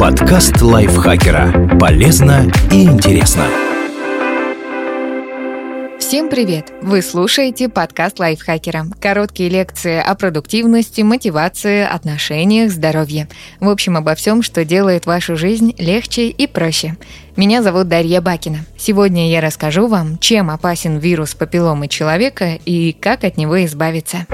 Подкаст лайфхакера. Полезно и интересно. Всем привет! Вы слушаете подкаст лайфхакера. Короткие лекции о продуктивности, мотивации, отношениях, здоровье. В общем, обо всем, что делает вашу жизнь легче и проще. Меня зовут Дарья Бакина. Сегодня я расскажу вам, чем опасен вирус папилломы человека и как от него избавиться.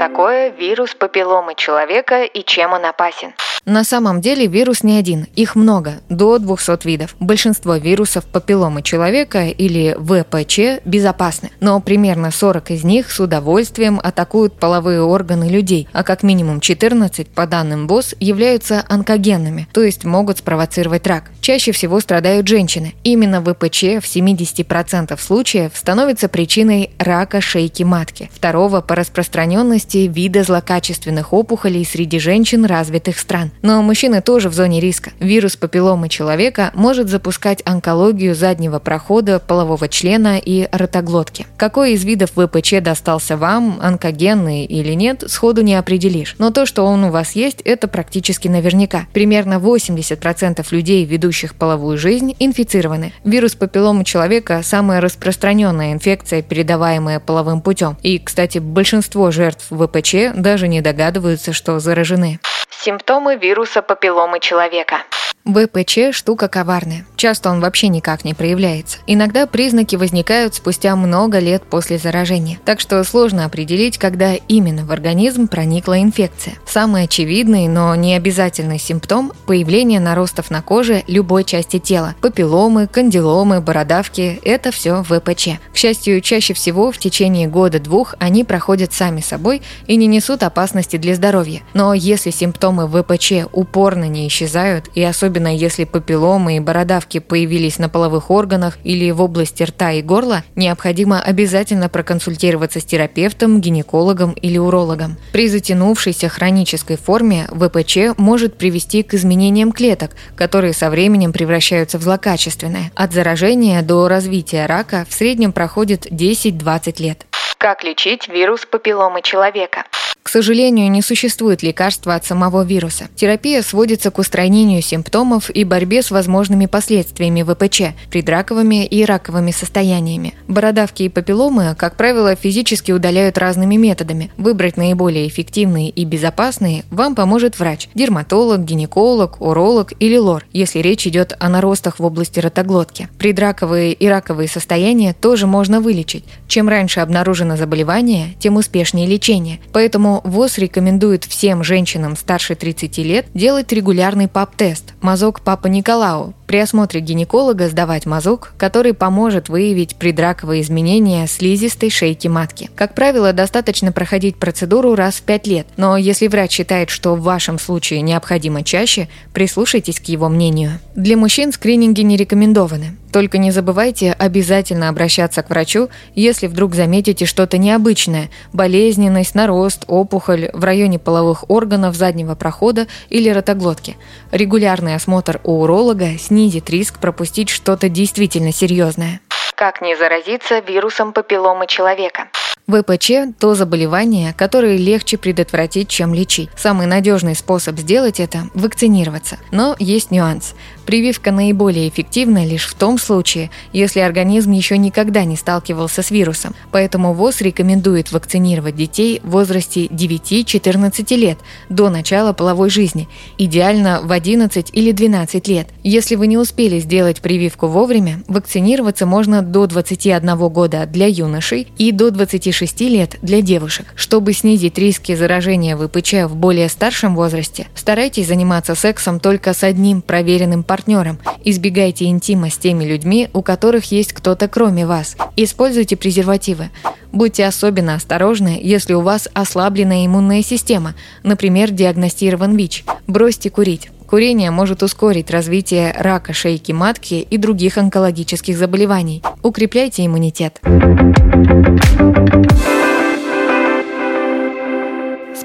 Такое вирус папилломы человека и чем он опасен? На самом деле вирус не один, их много, до 200 видов. Большинство вирусов папилломы человека или ВПЧ безопасны, но примерно 40 из них с удовольствием атакуют половые органы людей, а как минимум 14, по данным ВОЗ, являются онкогенными, то есть могут спровоцировать рак. Чаще всего страдают женщины. Именно ВПЧ в 70% случаев становится причиной рака шейки матки, второго по распространенности вида злокачественных опухолей среди женщин развитых стран. Но мужчины тоже в зоне риска. Вирус папилломы человека может запускать онкологию заднего прохода, полового члена и ротоглотки. Какой из видов ВПЧ достался вам, онкогенный или нет, сходу не определишь. Но то, что он у вас есть, это практически наверняка. Примерно 80% людей, ведущих половую жизнь, инфицированы. Вирус папилломы человека – самая распространенная инфекция, передаваемая половым путем. И, кстати, большинство жертв ВПЧ даже не догадываются, что заражены. Симптомы вируса папилломы человека. ВПЧ – штука коварная. Часто он вообще никак не проявляется. Иногда признаки возникают спустя много лет после заражения. Так что сложно определить, когда именно в организм проникла инфекция. Самый очевидный, но не обязательный симптом – появление наростов на коже любой части тела. Папилломы, кандиломы, бородавки – это все ВПЧ. К счастью, чаще всего в течение года-двух они проходят сами собой и не несут опасности для здоровья. Но если симптомы ВПЧ упорно не исчезают и особенно особенно если папилломы и бородавки появились на половых органах или в области рта и горла, необходимо обязательно проконсультироваться с терапевтом, гинекологом или урологом. При затянувшейся хронической форме ВПЧ может привести к изменениям клеток, которые со временем превращаются в злокачественные. От заражения до развития рака в среднем проходит 10-20 лет. Как лечить вирус папилломы человека? К сожалению, не существует лекарства от самого вируса. Терапия сводится к устранению симптомов и борьбе с возможными последствиями ВПЧ, предраковыми и раковыми состояниями. Бородавки и папилломы, как правило, физически удаляют разными методами. Выбрать наиболее эффективные и безопасные вам поможет врач – дерматолог, гинеколог, уролог или лор, если речь идет о наростах в области ротоглотки. Предраковые и раковые состояния тоже можно вылечить. Чем раньше обнаружено заболевание, тем успешнее лечение. Поэтому Поэтому ВОЗ рекомендует всем женщинам старше 30 лет делать регулярный ПАП-тест – мазок Папа Николау, при осмотре гинеколога сдавать мазок, который поможет выявить предраковые изменения слизистой шейки матки. Как правило, достаточно проходить процедуру раз в 5 лет, но если врач считает, что в вашем случае необходимо чаще, прислушайтесь к его мнению. Для мужчин скрининги не рекомендованы. Только не забывайте обязательно обращаться к врачу, если вдруг заметите что-то необычное – болезненность, нарост, опухоль в районе половых органов заднего прохода или ротоглотки. Регулярный осмотр у уролога снизит снизит риск пропустить что-то действительно серьезное. Как не заразиться вирусом папилломы человека? ВПЧ – то заболевание, которое легче предотвратить, чем лечить. Самый надежный способ сделать это – вакцинироваться. Но есть нюанс. Прививка наиболее эффективна лишь в том случае, если организм еще никогда не сталкивался с вирусом. Поэтому ВОЗ рекомендует вакцинировать детей в возрасте 9-14 лет до начала половой жизни, идеально в 11 или 12 лет. Если вы не успели сделать прививку вовремя, вакцинироваться можно до 21 года для юношей и до 26 лет для девушек. Чтобы снизить риски заражения ВПЧ в более старшем возрасте, старайтесь заниматься сексом только с одним проверенным партнером партнером. Избегайте интима с теми людьми, у которых есть кто-то кроме вас. Используйте презервативы. Будьте особенно осторожны, если у вас ослаблена иммунная система, например, диагностирован ВИЧ. Бросьте курить. Курение может ускорить развитие рака шейки матки и других онкологических заболеваний. Укрепляйте иммунитет.